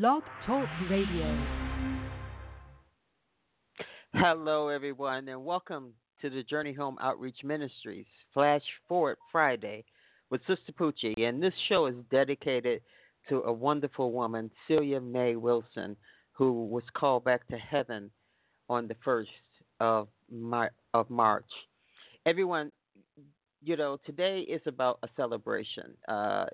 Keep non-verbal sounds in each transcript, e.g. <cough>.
Blog Talk Radio. Hello, everyone, and welcome to the Journey Home Outreach Ministries Flash Forward Friday with Sister Poochie. And this show is dedicated to a wonderful woman, Celia Mae Wilson, who was called back to heaven on the 1st of, Mar- of March. Everyone, you know, today is about a celebration. Uh,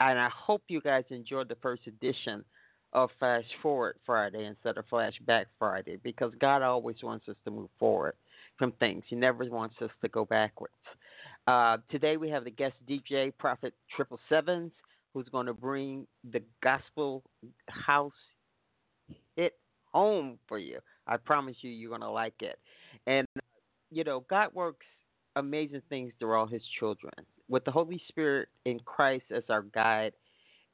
and I hope you guys enjoyed the first edition of Flash Forward Friday instead of Flashback Friday because God always wants us to move forward from things. He never wants us to go backwards. Uh, today we have the guest DJ Prophet Triple Sevens who's going to bring the gospel house hit home for you. I promise you, you're going to like it. And, you know, God works amazing things through all his children. With the Holy Spirit in Christ as our guide,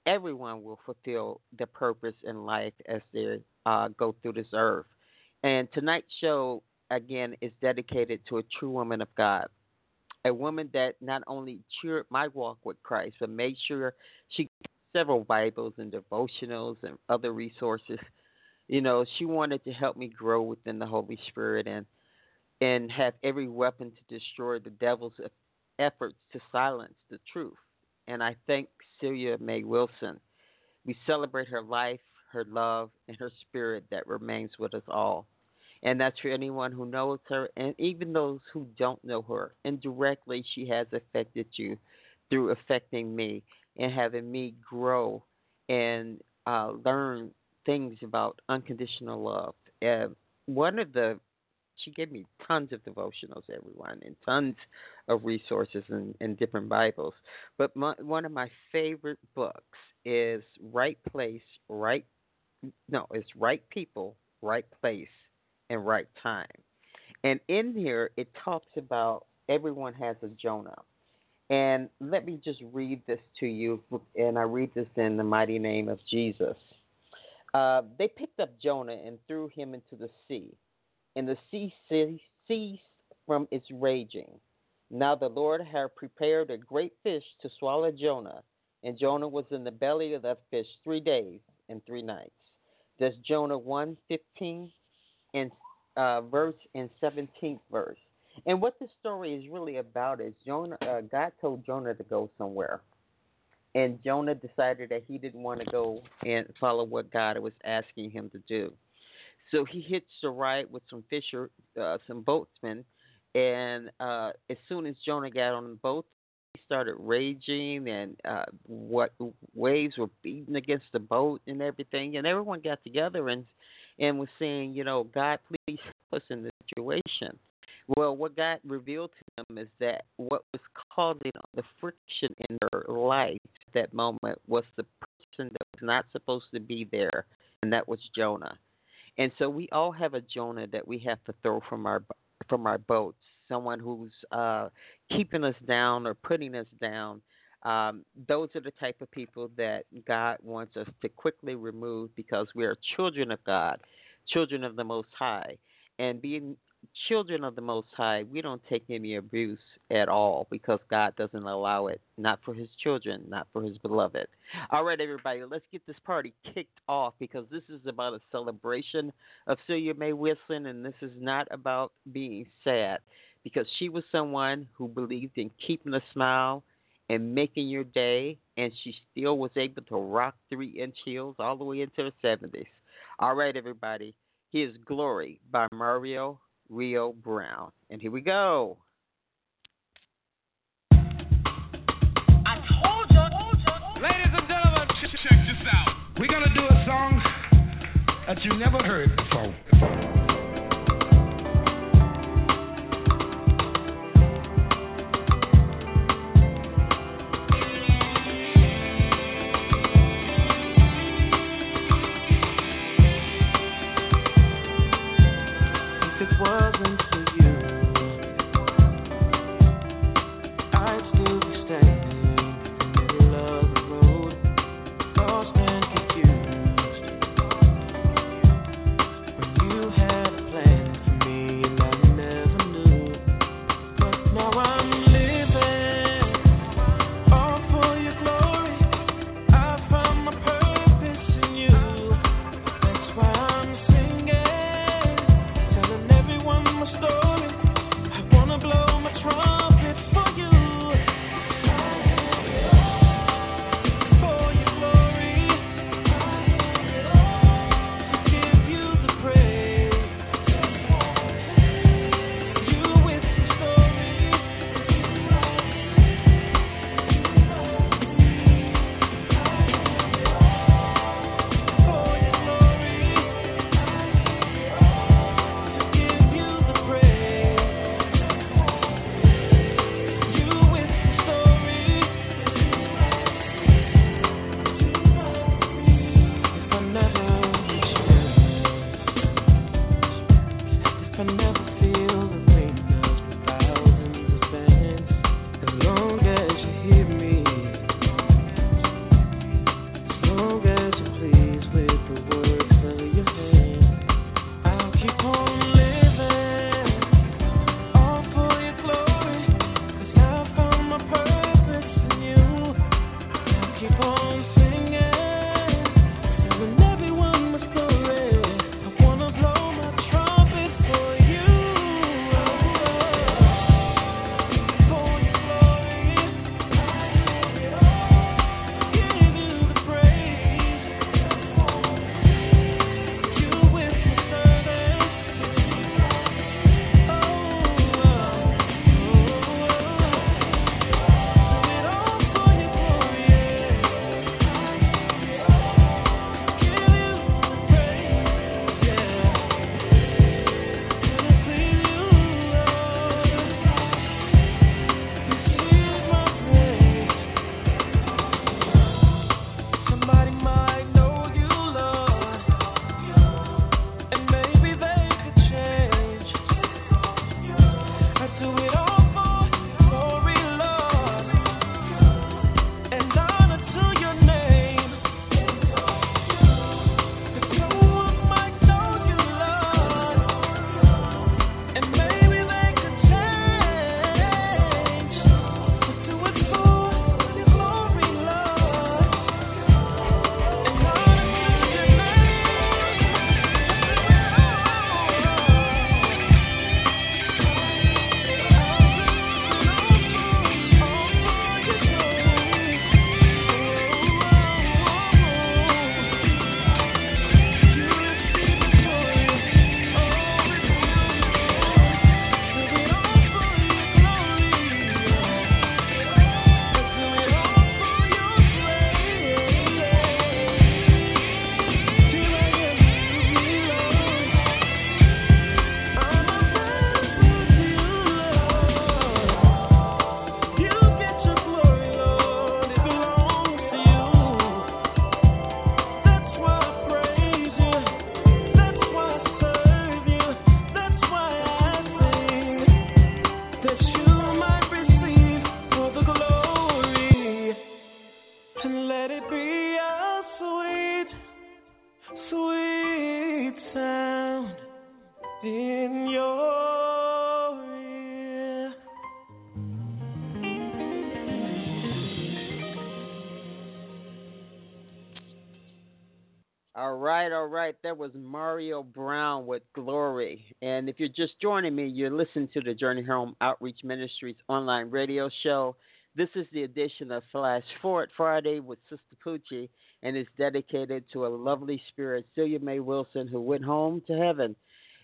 everyone will fulfill their purpose in life as they uh, go through this earth. And tonight's show, again, is dedicated to a true woman of God, a woman that not only cheered my walk with Christ, but made sure she several Bibles and devotionals and other resources. You know, she wanted to help me grow within the Holy Spirit and and have every weapon to destroy the devil's efforts to silence the truth. And I thank Celia Mae Wilson. We celebrate her life, her love, and her spirit that remains with us all. And that's for anyone who knows her and even those who don't know her. Indirectly, she has affected you through affecting me and having me grow and uh, learn things about unconditional love. Uh, one of the she gave me tons of devotionals, everyone, and tons of resources and, and different Bibles. But my, one of my favorite books is Right Place, Right. No, it's Right People, Right Place, and Right Time. And in here, it talks about everyone has a Jonah. And let me just read this to you, and I read this in the mighty name of Jesus. Uh, they picked up Jonah and threw him into the sea and the sea ceased from its raging. Now the Lord had prepared a great fish to swallow Jonah, and Jonah was in the belly of that fish three days and three nights. That's Jonah 1 15 and uh, verse and 17th verse. And what the story is really about is Jonah. Uh, God told Jonah to go somewhere, and Jonah decided that he didn't want to go and follow what God was asking him to do. So he hits the right with some fisher, uh, some boatsmen, and uh, as soon as Jonah got on the boat, he started raging, and uh, what waves were beating against the boat and everything, and everyone got together and and was saying, you know, God, please help us in this situation. Well, what God revealed to them is that what was causing the friction in their life at that moment was the person that was not supposed to be there, and that was Jonah. And so we all have a Jonah that we have to throw from our from our boats. Someone who's uh, keeping us down or putting us down. Um, those are the type of people that God wants us to quickly remove because we are children of God, children of the Most High, and being children of the Most High, we don't take any abuse at all because God doesn't allow it, not for His children, not for His beloved. All right, everybody, let's get this party kicked off because this is about a celebration of Celia Mae Wilson, and this is not about being sad because she was someone who believed in keeping a smile and making your day, and she still was able to rock three inch heels all the way into the 70s. All right, everybody. Here's Glory by Mario Rio Brown. And here we go. I told you, hold on. Ladies and gentlemen, check this out. We're going to do a song that you never heard before. forget. All right, all right. That was Mario Brown with Glory. And if you're just joining me, you're listening to the Journey Home Outreach Ministries online radio show. This is the edition of Flash Forward Friday with Sister Poochie, and it's dedicated to a lovely spirit, Celia Mae Wilson, who went home to heaven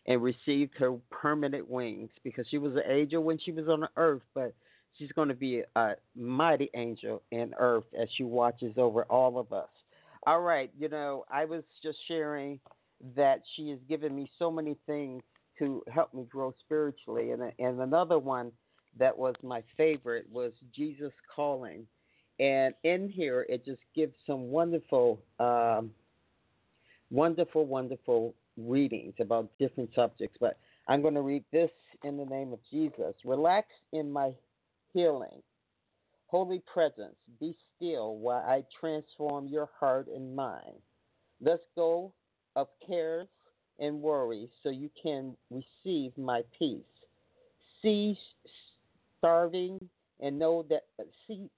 and received her permanent wings because she was an angel when she was on the earth, but she's going to be a mighty angel in earth as she watches over all of us. All right, you know, I was just sharing that she has given me so many things to help me grow spiritually, and and another one that was my favorite was Jesus calling, and in here it just gives some wonderful, um, wonderful, wonderful readings about different subjects. But I'm going to read this in the name of Jesus. Relax in my healing. Holy presence, be still while I transform your heart and mind. Let's go of cares and worries so you can receive my peace. Cease starving and know that see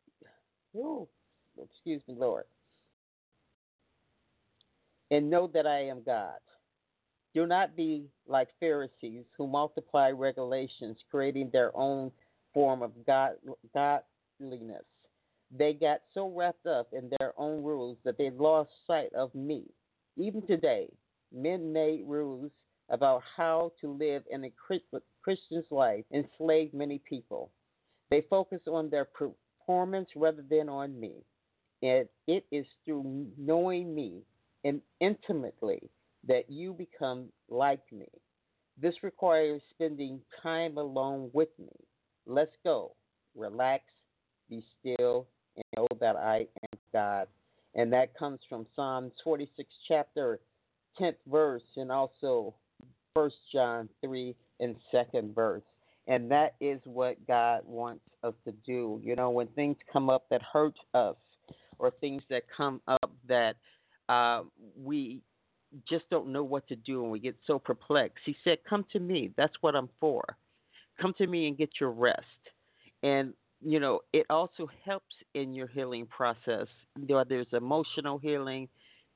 excuse me, Lord. And know that I am God. Do not be like Pharisees who multiply regulations, creating their own form of God, They got so wrapped up in their own rules that they lost sight of me. Even today, men made rules about how to live in a Christian's life enslaved many people. They focus on their performance rather than on me. And it is through knowing me and intimately that you become like me. This requires spending time alone with me. Let's go. Relax, be still, and know that I am God. And that comes from Psalms 46, chapter 10th verse, and also 1 John 3 and 2nd verse. And that is what God wants us to do. You know, when things come up that hurt us, or things that come up that uh, we just don't know what to do and we get so perplexed. He said, Come to me. That's what I'm for. Come to me and get your rest. And, you know, it also helps in your healing process. There's emotional healing,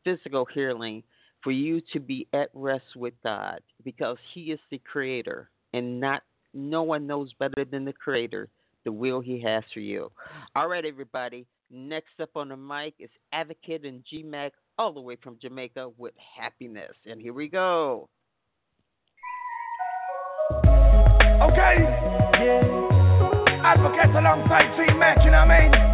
physical healing, for you to be at rest with God because He is the creator and not no one knows better than the creator the will He has for you. All right, everybody. Next up on the mic is Advocate and GMAC all the way from Jamaica with happiness. And here we go. Okay. Yeah. Advocate alongside G Mac, you know what I mean?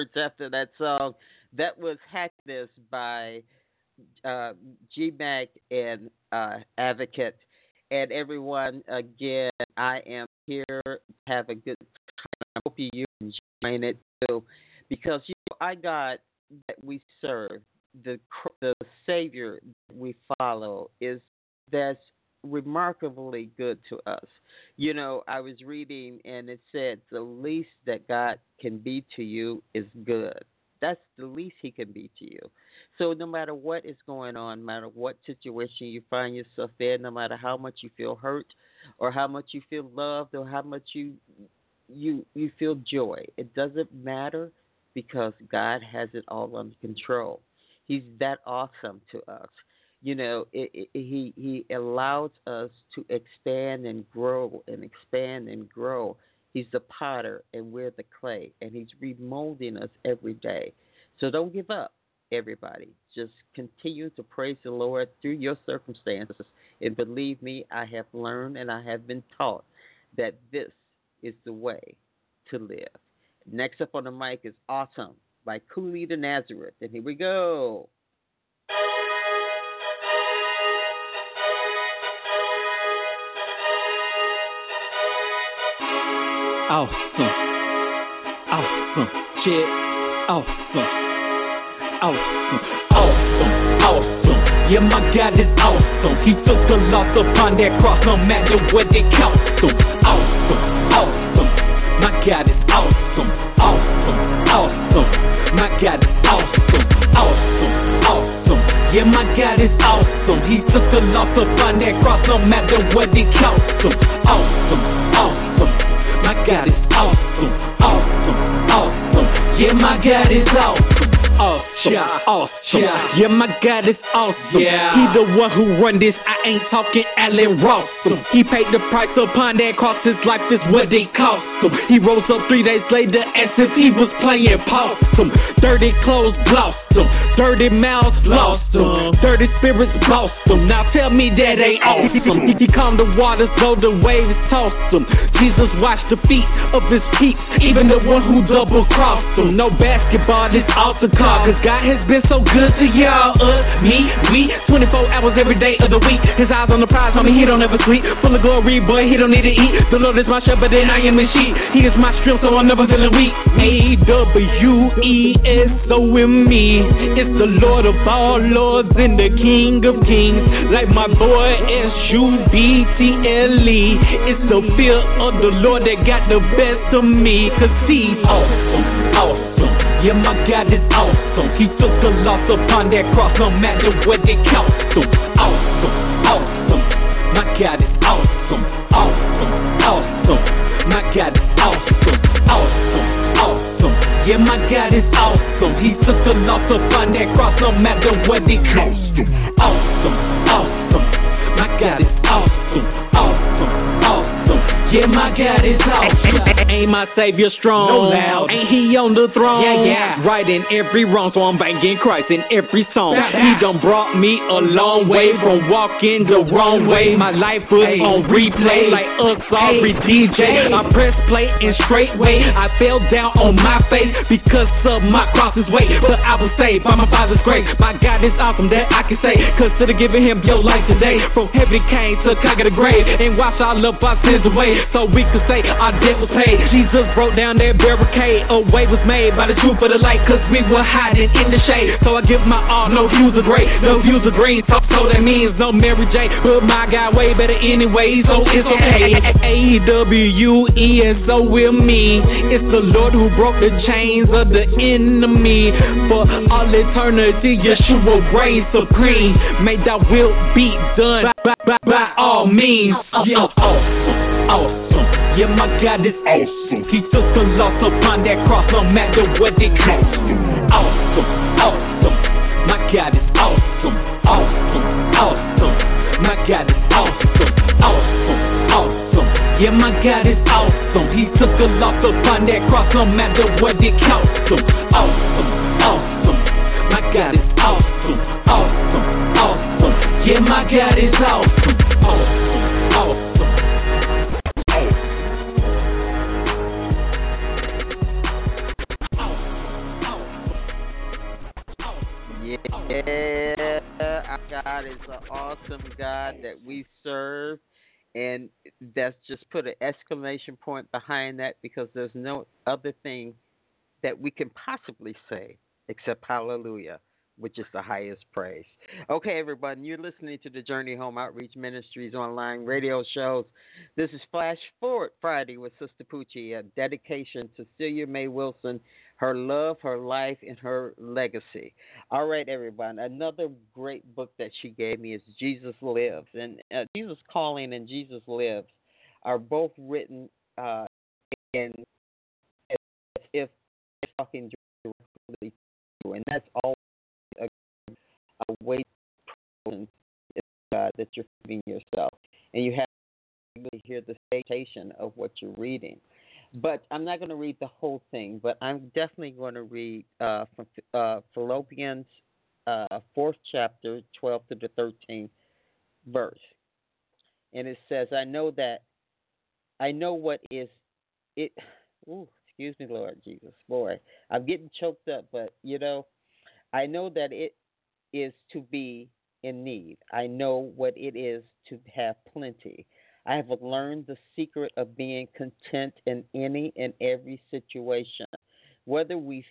Birds after that song. That was Happiness by uh, G Mac and uh, Advocate. And everyone, again, I am here have a good time. I hope you enjoying it too, because you know, I got that we serve, the the Savior we follow is that's remarkably good to us. You know, I was reading and it said the least that God can be to you is good. That's the least He can be to you. So no matter what is going on, no matter what situation you find yourself in, no matter how much you feel hurt or how much you feel loved or how much you you you feel joy, it doesn't matter because God has it all under control. He's that awesome to us you know, it, it, he he allows us to expand and grow and expand and grow. He's the potter and we're the clay, and he's remolding us every day. So don't give up, everybody. Just continue to praise the Lord through your circumstances. And believe me, I have learned and I have been taught that this is the way to live. Next up on the mic is Awesome by Cooley the Nazareth. And here we go. Awesome. Awesome. Shit. Awesome. Awesome. Awesome. Awesome. Yeah, my God is awesome. He took the loss upon that cross, no matter what it cost him. Awesome. Awesome. My God is awesome. Awesome. Awesome. My God is awesome. Awesome. Awesome. Yeah, my God is awesome. He took the loss upon that cross, no matter what it cost him. Awesome. Awesome. God is awesome, awesome, awesome. Yeah, my God is awesome awesome, yeah, awesome. Yeah. yeah, my God is awesome. Yeah. He the one who run this. I ain't talking Allen Rawson. He paid the price upon that cross. His life is what they cost him. He rose up three days later as if he was playing possum. Dirty clothes blossom. Dirty mouths lost him. Dirty spirits bossed him. Now tell me that ain't awesome. <laughs> He calmed the waters, though the waves tossed him. Jesus washed the feet of his peeps, even the one who double crossed him. No basketball, this altar call Cause God has been so good to y'all, us, me, we 24 hours every day of the week. His eyes on the prize, homie, he don't ever sleep. Full of glory, boy, he don't need to eat. The Lord is my shepherd and I am his sheep. He is my strength, so I'm never feeling weak A-W-E-S-O-M-E. me It's the Lord of all lords and the King of kings. Like my boy S-U-B-T-L-E It's the fear of the Lord that got the best of me Cause he's awesome, awesome yeah, my God is awesome. He took the loss upon that cross, no matter what it cost him. Awesome, awesome. My God is awesome, awesome, awesome. My God is awesome, awesome, awesome. Yeah, my God is awesome. He took the loss upon that cross, no matter what it cost him. Awesome, awesome. My God is awesome, awesome, awesome. Yeah, my God is awesome. Ain't my savior strong? No loud. Ain't he on the throne? Yeah, yeah. Right in every wrong, so I'm banking Christ in every song. He done brought me a long way from walking the wrong way. My life was hey. on replay like a sorry hey. DJ. Hey. I press play and straight way. I fell down on my face because of my cross's weight. But I was saved by my Father's grace. My God is awesome that I can say. Consider giving him your life today. From heaven came to conquer the grave and wash all of our sins away so we could say our debt was paid. Jesus broke down that barricade. A way was made by the truth of the light, cause we were hiding in the shade. So I give my all, no views of gray, no views of green. So, so that means no Mary J. But my guy way better anyway, so it's okay. A-W-E-S-O with me. It's the Lord who broke the chains of the enemy. For all eternity, Yeshua reigns supreme. May thy will be done by, by, by all means. Yeah, awesome. Yeah, my God is awesome. He took the loss upon that cross, no matter what it cost him. Awesome, awesome. My God is awesome, awesome, awesome. My God is awesome, awesome, awesome. Yeah, my God is awesome. He took a loss find that cross, no matter what it cost him. Awesome, awesome. My God is awesome, awesome, awesome. Yeah, my God is awesome, And that's just put an exclamation point behind that because there's no other thing that we can possibly say except hallelujah, which is the highest praise. Okay, everybody, you're listening to the Journey Home Outreach Ministries online radio shows. This is Flash Forward Friday with Sister Poochie, a dedication to Celia Mae Wilson her love, her life, and her legacy. All right, everyone. Another great book that she gave me is Jesus Lives. And uh, Jesus Calling and Jesus Lives are both written uh, in as if talking directly to you. and that's always a, a way to uh, that you're giving yourself. And you have to hear the station of what you're reading. But I'm not going to read the whole thing, but I'm definitely going to read uh, from uh, Philippians uh, fourth chapter, 12 to the 13th verse, and it says, "I know that, I know what is it." Ooh, excuse me, Lord Jesus, boy, I'm getting choked up, but you know, I know that it is to be in need. I know what it is to have plenty. I have learned the secret of being content in any and every situation, whether we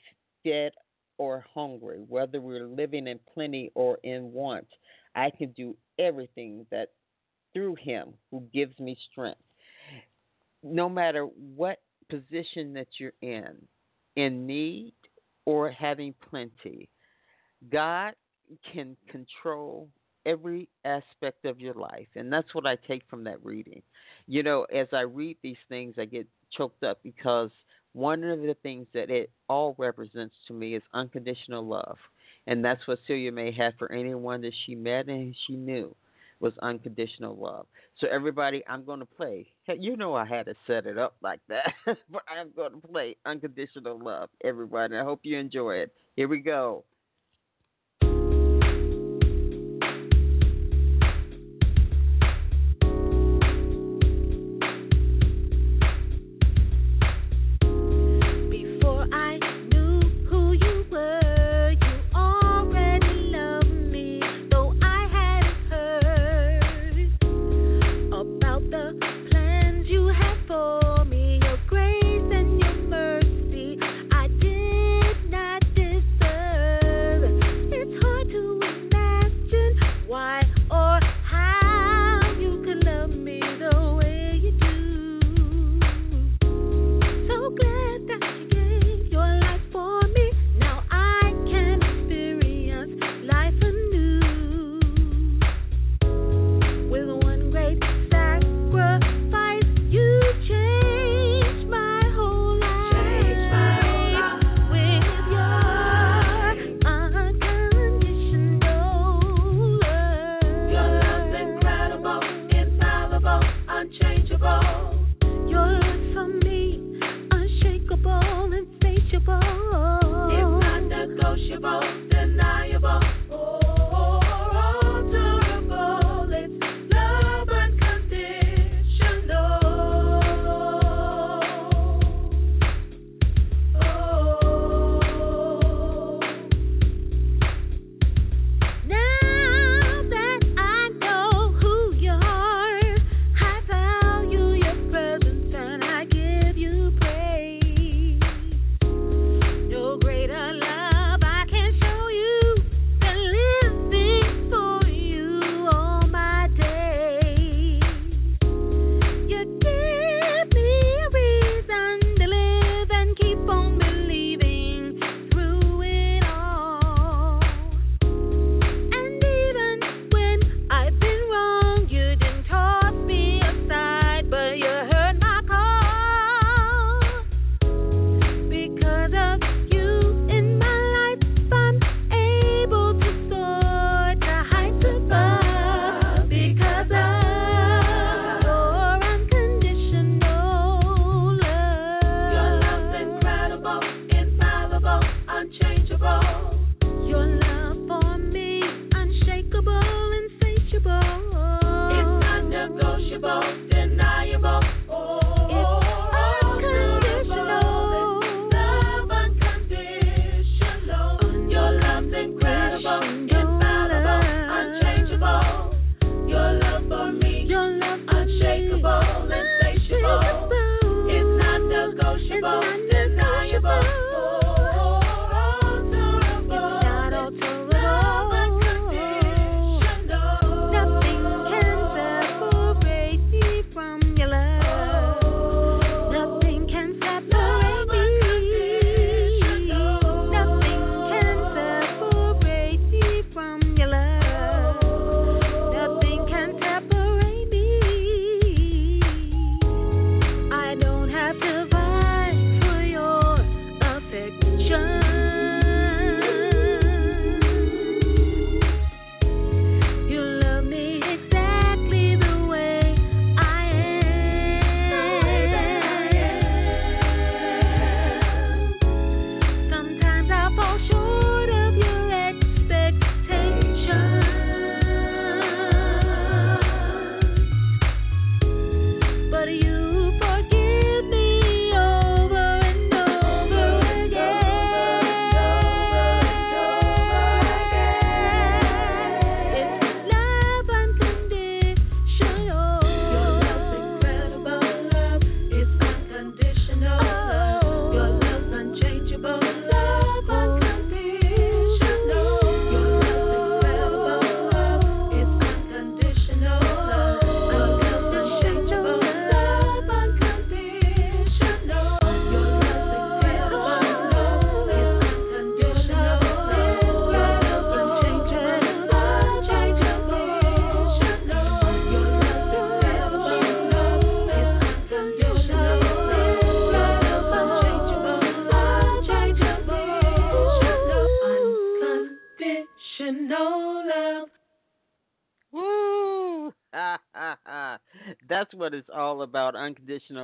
fed or hungry, whether we're living in plenty or in want. I can do everything that through Him who gives me strength. No matter what position that you're in, in need or having plenty, God can control every aspect of your life. And that's what I take from that reading. You know, as I read these things, I get choked up because one of the things that it all represents to me is unconditional love. And that's what Celia Mae had for anyone that she met and she knew was unconditional love. So everybody, I'm going to play. You know I had to set it up like that, <laughs> but I'm going to play unconditional love. Everybody, I hope you enjoy it. Here we go.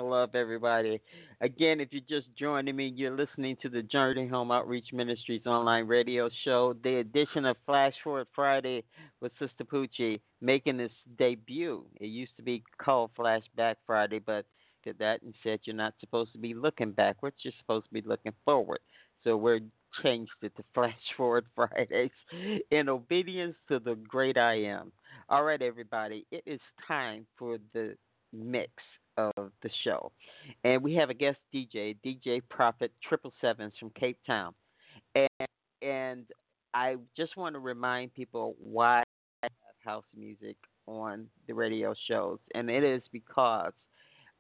Love, everybody. Again, if you're just joining me, you're listening to the Journey Home Outreach Ministries online radio show, the edition of Flash Forward Friday with Sister Poochie making its debut. It used to be called Flashback Friday, but did that and said you're not supposed to be looking backwards, you're supposed to be looking forward. So we're changed it to Flash Forward Fridays in obedience to the great I am. All right, everybody, it is time for the mix of the show. And we have a guest DJ, DJ Prophet Triple Sevens from Cape Town. And and I just want to remind people why I have house music on the radio shows. And it is because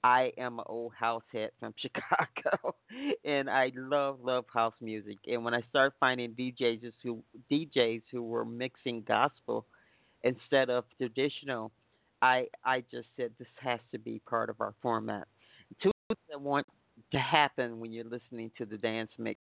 I am an old house head from <laughs> Chicago, and I love love house music. And when I started finding DJs who DJs who were mixing gospel instead of traditional, I I just said this has to be part of our format. Two things I want to happen when you're listening to the dance mix.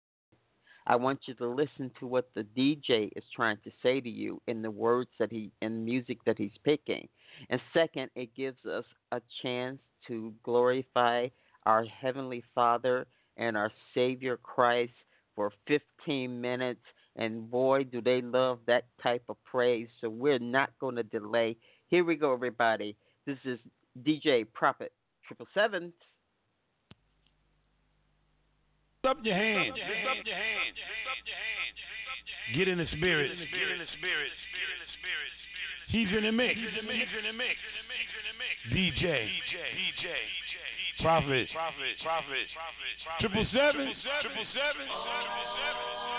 I want you to listen to what the DJ is trying to say to you in the words that he in music that he's picking. And second, it gives us a chance to glorify our heavenly Father and our Savior Christ for 15 minutes and boy, do they love that type of praise. So we're not going to delay. Here we go, everybody. This is DJ Prophet Triple Seven. Up your hands. Hip up your hands. Up your hands. Get in the spirit. Spirit in the spirit. Spirit in the spirit. He's in the mix. DJ. DJ. DJ. DJ DJ Prophet. Triple seven. Triple seven. God that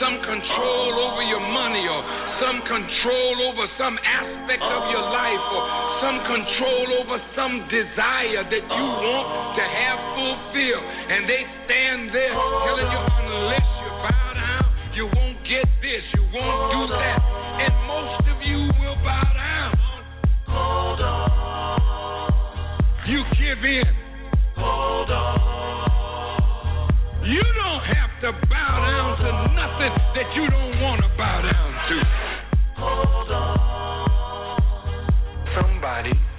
some control over your money or some control over some aspect of your life or some control over some desire that you want to have fulfilled. And they stand there telling you, unless you bow down, you won't get this, you won't do that. And most of you will bow down. Hold on. You give in. Hold on. You don't have to bow down to that you don't want to bow down to. Hold on. Somebody.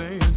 same.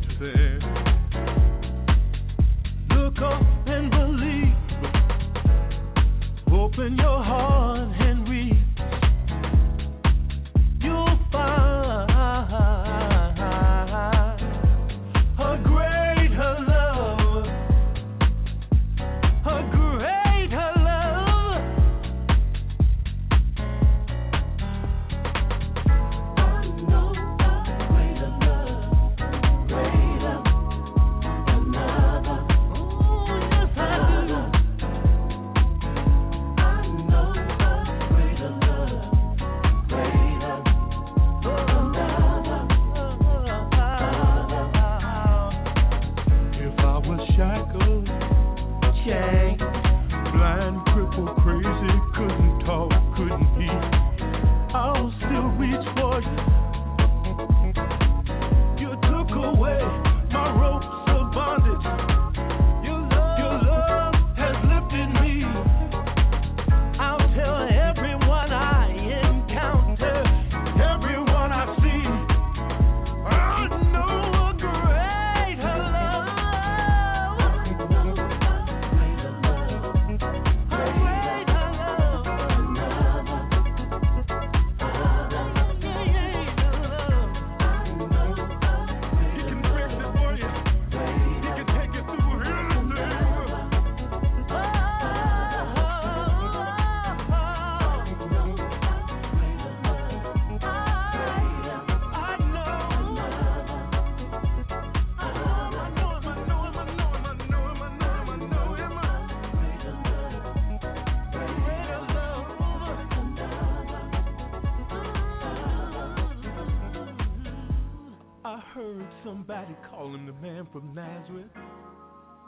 Nazareth.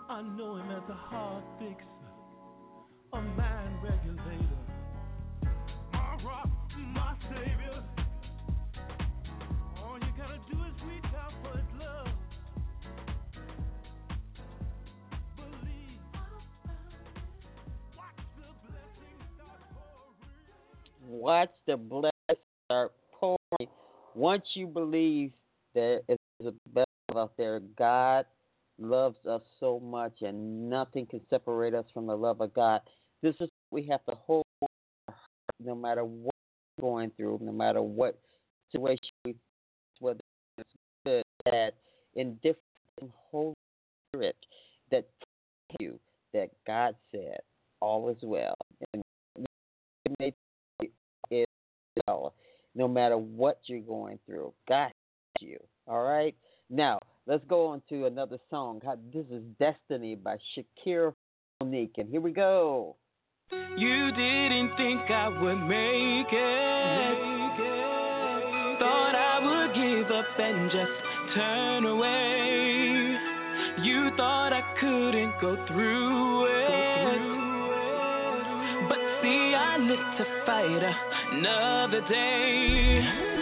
I know him as a heart fixer, a mind regulator, my rock, my savior. All you gotta do is reach out for his love. Watch the blessings start pouring. Once you believe there is a better out there, God loves us so much, and nothing can separate us from the love of God. This is what we have to hold no matter what we're going through, no matter what situation we face, whether it's good, bad, indifferent, and Holy Spirit that you that God said all is well. And it may be is well, no matter what you're going through. God you. All right? Now, let's go on to another song. This is Destiny by Shakira Monique. And here we go. You didn't think I would make it. Thought I would give up and just turn away. You thought I couldn't go through it. But see, I live to fight another day.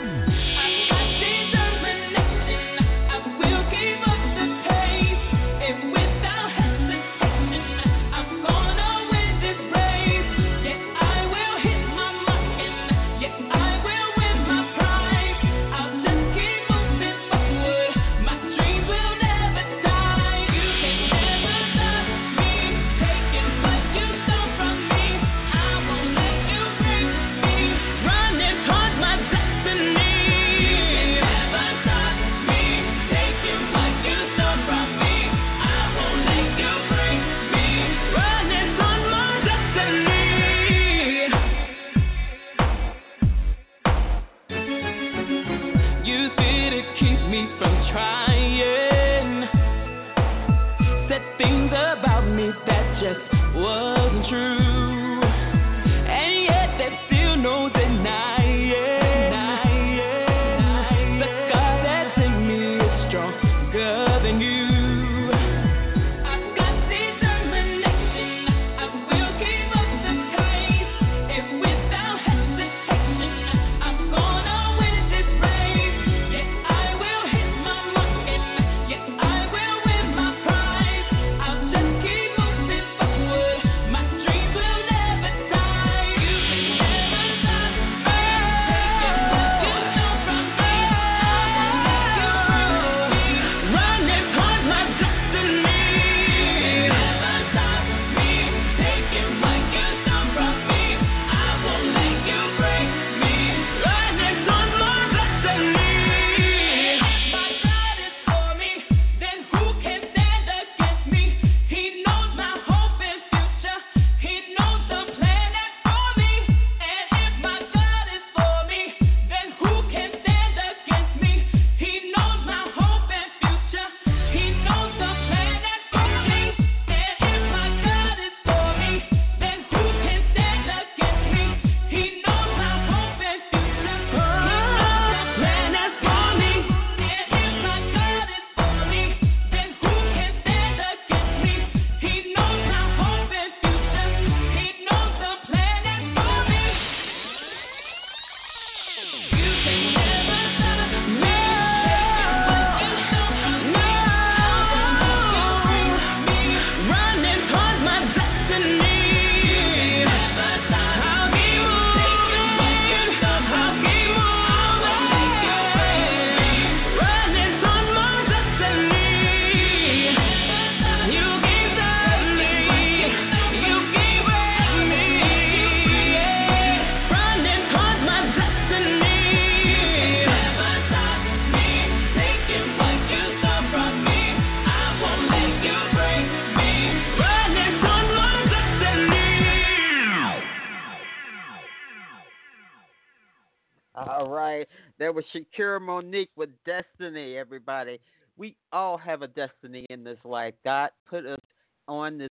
There was Shakira Monique with Destiny, everybody. We all have a destiny in this life. God put us on this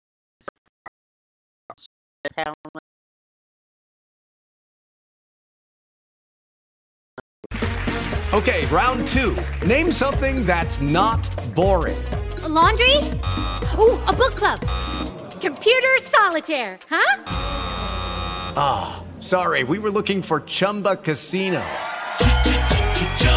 talent. Okay, round two. Name something that's not boring. A laundry? Ooh, a book club. Computer solitaire, huh? Ah, oh, sorry, we were looking for Chumba Casino.